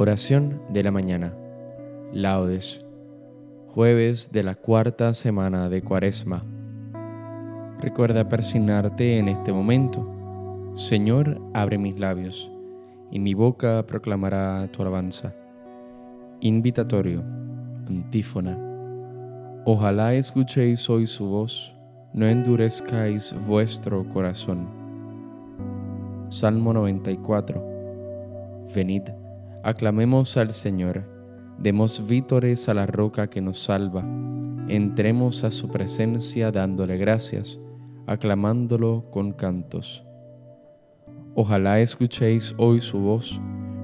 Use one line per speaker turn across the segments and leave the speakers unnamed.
Oración de la mañana. Laudes. Jueves de la cuarta semana de Cuaresma. Recuerda persignarte en este momento. Señor, abre mis labios, y mi boca proclamará tu alabanza. Invitatorio. Antífona. Ojalá escuchéis hoy su voz, no endurezcáis vuestro corazón. Salmo 94. Venid Aclamemos al Señor, demos vítores a la roca que nos salva, entremos a su presencia dándole gracias, aclamándolo con cantos. Ojalá escuchéis hoy su voz,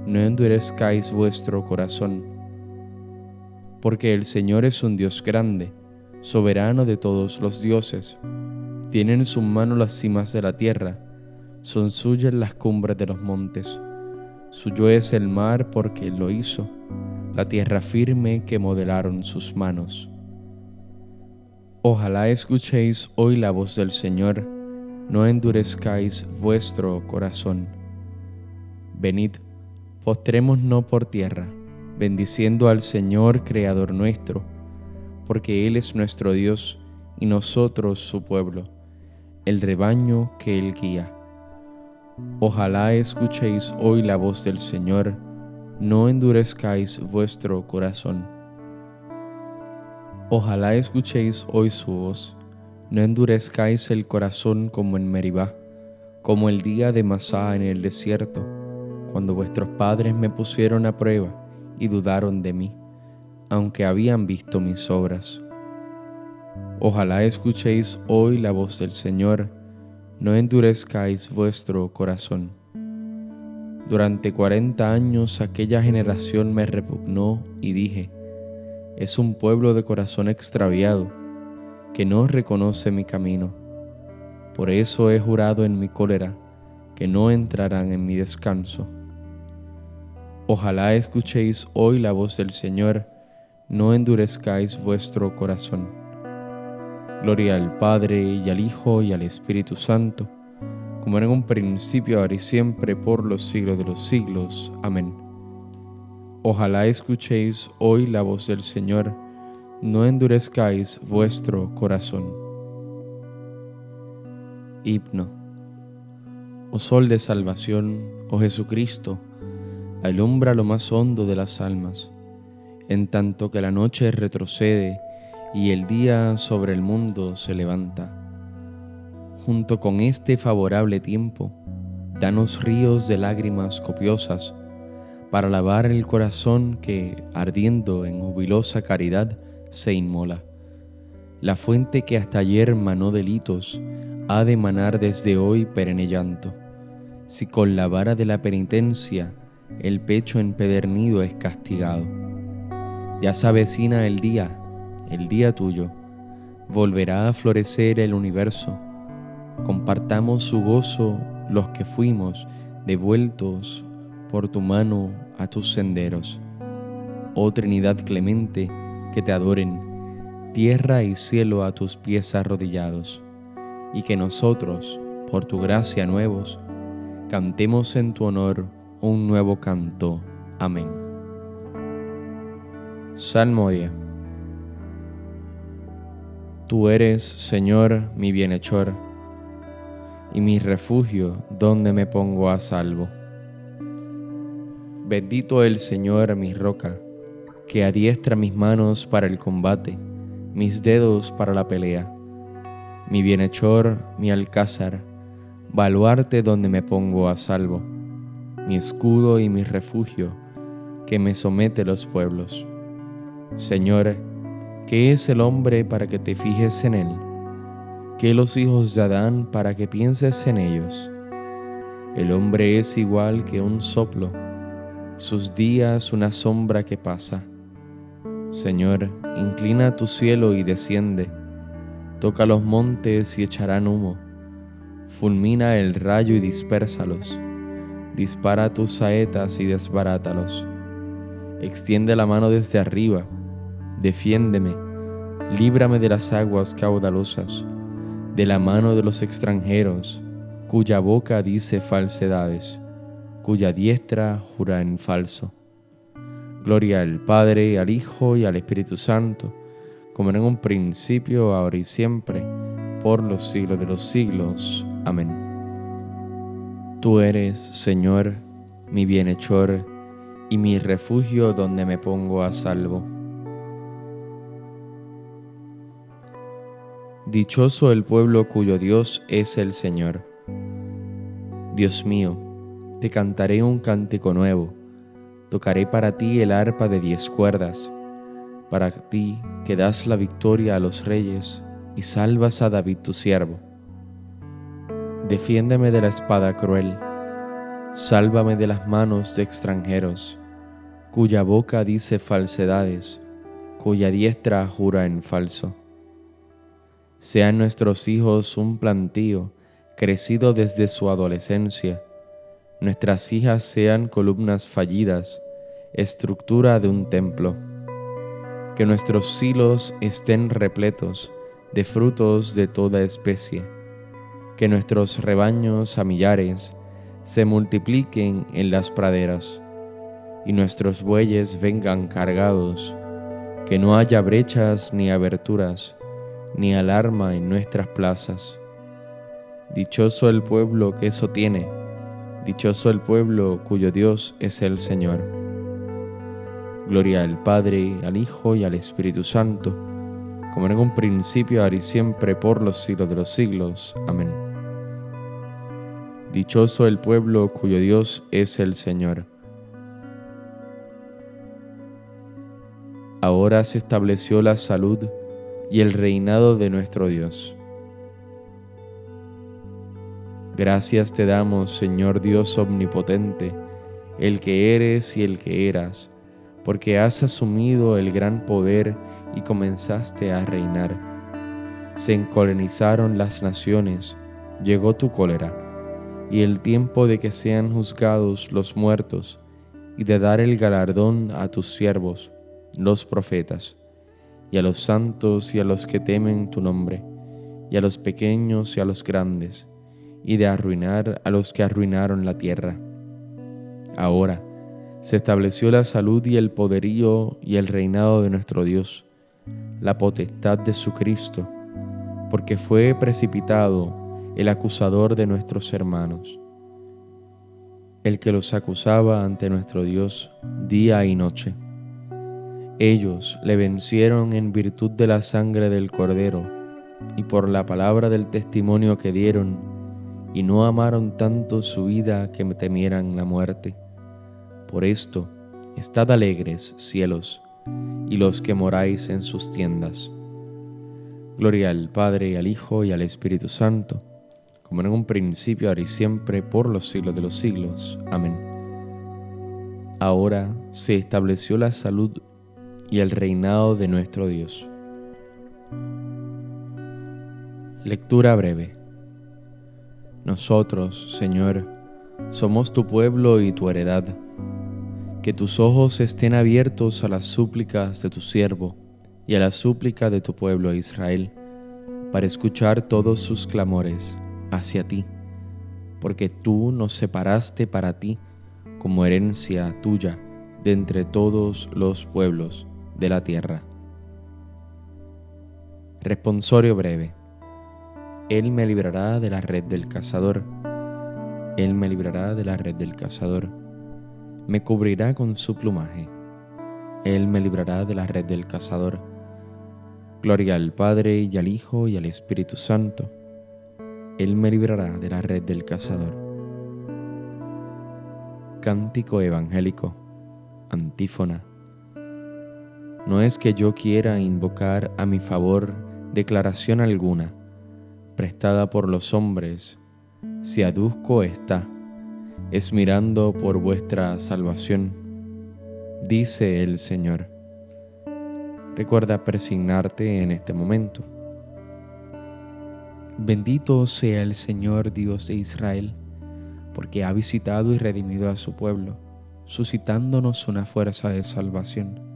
no endurezcáis vuestro corazón, porque el Señor es un Dios grande, soberano de todos los dioses. Tiene en su mano las cimas de la tierra, son suyas las cumbres de los montes Suyo es el mar porque lo hizo, la tierra firme que modelaron sus manos. Ojalá escuchéis hoy la voz del Señor, no endurezcáis vuestro corazón. Venid, postrémonos por tierra, bendiciendo al Señor Creador nuestro, porque Él es nuestro Dios y nosotros su pueblo, el rebaño que Él guía. Ojalá escuchéis hoy la voz del Señor, no endurezcáis vuestro corazón. Ojalá escuchéis hoy su voz, no endurezcáis el corazón como en Meribá, como el día de Masá en el desierto, cuando vuestros padres me pusieron a prueba y dudaron de mí, aunque habían visto mis obras. Ojalá escuchéis hoy la voz del Señor, no endurezcáis vuestro corazón. Durante cuarenta años aquella generación me repugnó y dije, es un pueblo de corazón extraviado, que no reconoce mi camino. Por eso he jurado en mi cólera, que no entrarán en mi descanso. Ojalá escuchéis hoy la voz del Señor, no endurezcáis vuestro corazón. Gloria al Padre y al Hijo y al Espíritu Santo, como era en un principio, ahora y siempre, por los siglos de los siglos. Amén. Ojalá escuchéis hoy la voz del Señor, no endurezcáis vuestro corazón. Himno. Oh Sol de Salvación, oh Jesucristo, alumbra lo más hondo de las almas, en tanto que la noche retrocede y el día sobre el mundo se levanta. Junto con este favorable tiempo, danos ríos de lágrimas copiosas para lavar el corazón que, ardiendo en jubilosa caridad, se inmola. La fuente que hasta ayer manó delitos ha de manar desde hoy perenne llanto. Si con la vara de la penitencia el pecho empedernido es castigado. Ya se avecina el día el día tuyo, volverá a florecer el universo. Compartamos su gozo los que fuimos devueltos por tu mano a tus senderos. Oh Trinidad clemente, que te adoren, tierra y cielo a tus pies arrodillados, y que nosotros, por tu gracia nuevos, cantemos en tu honor un nuevo canto. Amén. Salmodia Tú eres, Señor, mi bienhechor y mi refugio donde me pongo a salvo. Bendito el Señor, mi roca, que adiestra mis manos para el combate, mis dedos para la pelea. Mi bienhechor, mi alcázar, baluarte donde me pongo a salvo, mi escudo y mi refugio, que me somete los pueblos. Señor, ¿Qué es el hombre para que te fijes en él? ¿Qué los hijos de Adán para que pienses en ellos? El hombre es igual que un soplo, sus días una sombra que pasa. Señor, inclina tu cielo y desciende, toca los montes y echarán humo, fulmina el rayo y dispérsalos, dispara tus saetas y desbarátalos, extiende la mano desde arriba, defiéndeme, líbrame de las aguas caudalosas, de la mano de los extranjeros, cuya boca dice falsedades, cuya diestra jura en falso. Gloria al Padre, al Hijo y al Espíritu Santo, como en un principio, ahora y siempre, por los siglos de los siglos. Amén. Tú eres, Señor, mi bienhechor y mi refugio donde me pongo a salvo. Dichoso el pueblo cuyo Dios es el Señor. Dios mío, te cantaré un cántico nuevo Tocaré para ti el arpa de diez cuerdas, para ti que das la victoria a los reyes y salvas a David tu siervo. Defiéndeme de la espada cruel, sálvame de las manos de extranjeros, cuya boca dice falsedades, cuya diestra jura en falso. Sean nuestros hijos un plantío crecido desde su adolescencia, nuestras hijas sean columnas fallidas, estructura de un templo. Que nuestros silos estén repletos de frutos de toda especie. Que nuestros rebaños a millares se multipliquen en las praderas y nuestros bueyes vengan cargados. Que no haya brechas ni aberturas, ni alarma en nuestras plazas. Dichoso el pueblo que eso tiene Dichoso el pueblo cuyo Dios es el Señor. Gloria al Padre, al Hijo y al Espíritu Santo, como en un principio, ahora y siempre, por los siglos de los siglos. Amén. Dichoso el pueblo cuyo Dios es el Señor. Ahora se estableció la salud y el reinado de nuestro Dios Gracias te damos, Señor Dios omnipotente, el que eres y el que eras, porque has asumido el gran poder y comenzaste a reinar. Se encolonizaron las naciones, llegó tu cólera, y el tiempo de que sean juzgados los muertos, y de dar el galardón a tus siervos, los profetas, y a los santos y a los que temen tu nombre, y a los pequeños y a los grandes y de arruinar a los que arruinaron la tierra. Ahora se estableció la salud y el poderío y el reinado de nuestro Dios, la potestad de su Cristo, porque fue precipitado el acusador de nuestros hermanos, el que los acusaba ante nuestro Dios día y noche. Ellos le vencieron en virtud de la sangre del Cordero y por la palabra del testimonio que dieron y no amaron tanto su vida que temieran la muerte. Por esto, estad alegres, cielos, y los que moráis en sus tiendas. Gloria al Padre, al Hijo y al Espíritu Santo, como en un principio, ahora y siempre, por los siglos de los siglos. Amén. Ahora se estableció la salud y el reinado de nuestro Dios. Lectura breve. Nosotros, Señor, somos tu pueblo y tu heredad. Que tus ojos estén abiertos a las súplicas de tu siervo y a la súplica de tu pueblo Israel, para escuchar todos sus clamores hacia ti, porque tú nos separaste para ti como herencia tuya de entre todos los pueblos de la tierra. Responsorio breve. Él me librará de la red del cazador. Él me librará de la red del cazador. Me cubrirá con su plumaje. Él me librará de la red del cazador. Gloria al Padre y al Hijo y al Espíritu Santo. Él me librará de la red del cazador. Cántico evangélico. Antífona. No es que yo quiera invocar a mi favor declaración alguna prestada por los hombres, si aduzco está, es mirando por vuestra salvación, dice el Señor. Recuerda persignarte en este momento. Bendito sea el Señor Dios de Israel, porque ha visitado y redimido a su pueblo, suscitándonos una fuerza de salvación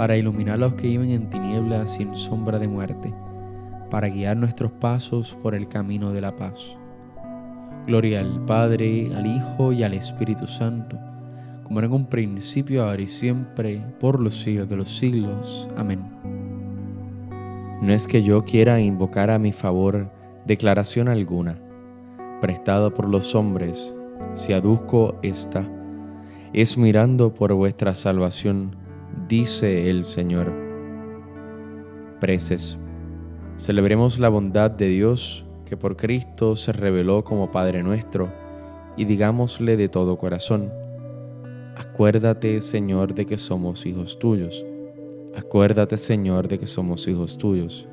para iluminar a los que viven en tinieblas y en sombra de muerte, para guiar nuestros pasos por el camino de la paz. Gloria al Padre, al Hijo y al Espíritu Santo, como era en un principio, ahora y siempre, por los siglos de los siglos. Amén. No es que yo quiera invocar a mi favor declaración alguna, prestada por los hombres, si aduzco esta, es mirando por vuestra salvación, dice el Señor. Preces. Celebremos la bondad de Dios que por Cristo se reveló como Padre nuestro, y digámosle de todo corazón, acuérdate Señor de que somos hijos tuyos, acuérdate Señor de que somos hijos tuyos.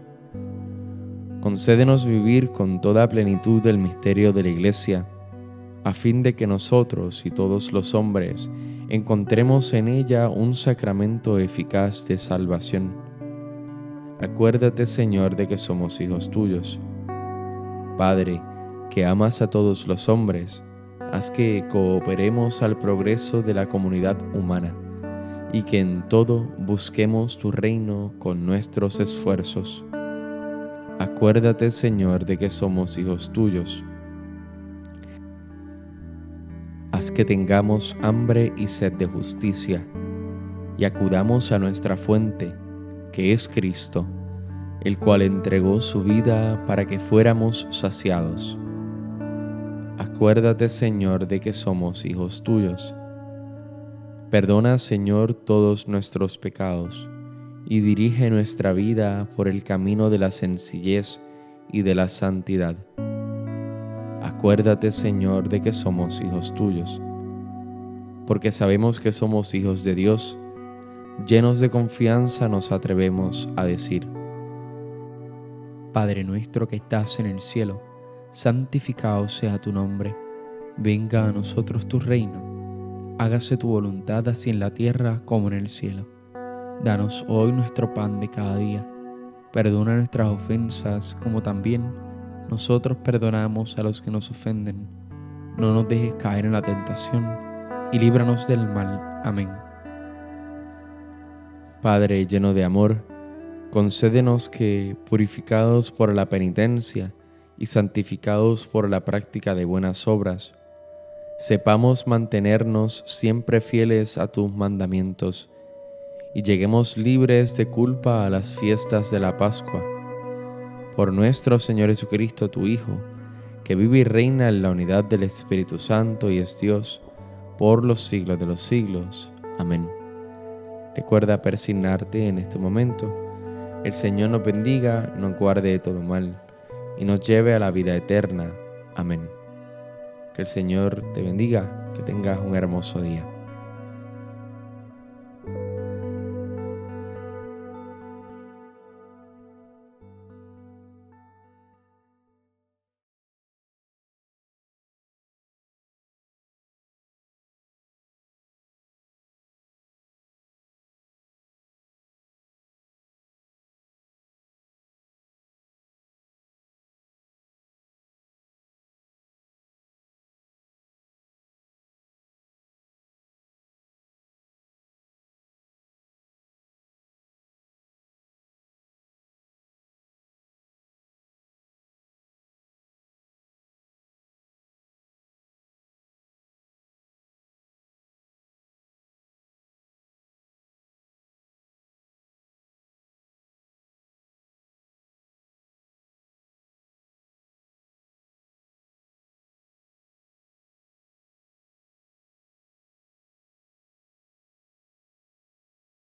Concédenos vivir con toda plenitud del misterio de la Iglesia, a fin de que nosotros y todos los hombres encontremos en ella un sacramento eficaz de salvación. Acuérdate Señor de que somos hijos tuyos Padre, que amas a todos los hombres, haz que cooperemos al progreso de la comunidad humana y que en todo busquemos tu reino con nuestros esfuerzos. Acuérdate, Señor, de que somos hijos tuyos. Haz que tengamos hambre y sed de justicia y acudamos a nuestra fuente, que es Cristo el cual entregó su vida para que fuéramos saciados. Acuérdate, Señor, de que somos hijos tuyos. Perdona, Señor, todos nuestros pecados y dirige nuestra vida por el camino de la sencillez y de la santidad. Acuérdate, Señor, de que somos hijos tuyos. Porque sabemos que somos hijos de Dios, llenos de confianza nos atrevemos a decir, Padre nuestro que estás en el cielo, santificado sea tu nombre, venga a nosotros tu reino, hágase tu voluntad así en la tierra como en el cielo. Danos hoy nuestro pan de cada día, perdona nuestras ofensas como también nosotros perdonamos a los que nos ofenden. No nos dejes caer en la tentación y líbranos del mal. Amén. Padre lleno de amor, concédenos que, purificados por la penitencia y santificados por la práctica de buenas obras, sepamos mantenernos siempre fieles a tus mandamientos y lleguemos libres de culpa a las fiestas de la Pascua. Por nuestro Señor Jesucristo, tu Hijo, que vive y reina en la unidad del Espíritu Santo y es Dios, por los siglos de los siglos. Amén. Recuerda persignarte en este momento el Señor nos bendiga, nos guarde de todo mal y nos lleve a la vida eterna. Amén. Que el Señor te bendiga, que tengas un hermoso día.